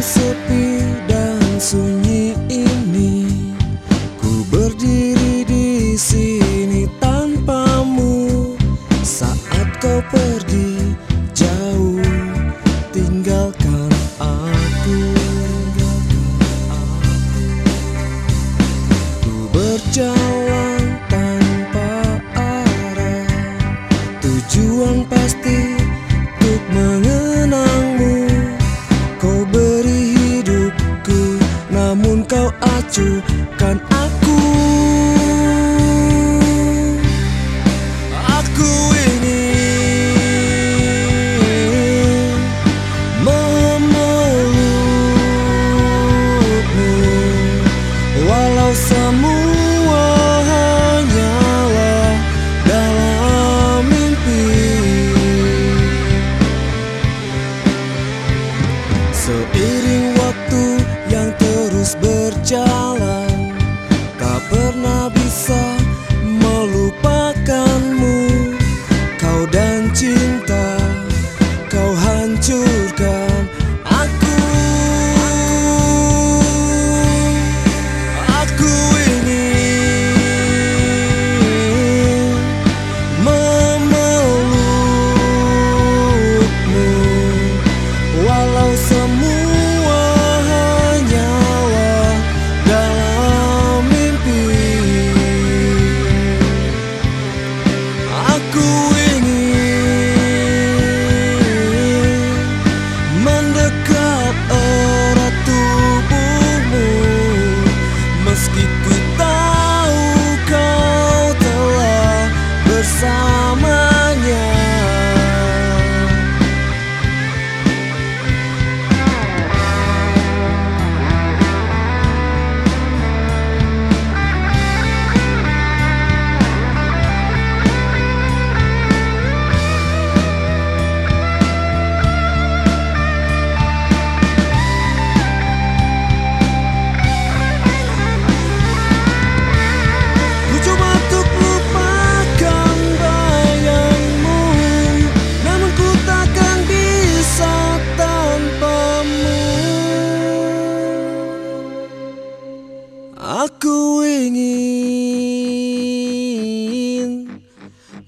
sepi dan sunyi ini Berjuang pasti untuk mengenangmu. Kau beri hidupku Namun kau acuhkan aku. Aku ingin Memelukmu. Walau semua So it is.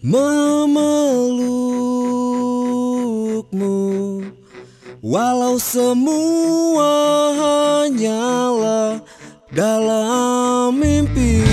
memelukmu. Walau semua hanyalah dalam mimpi.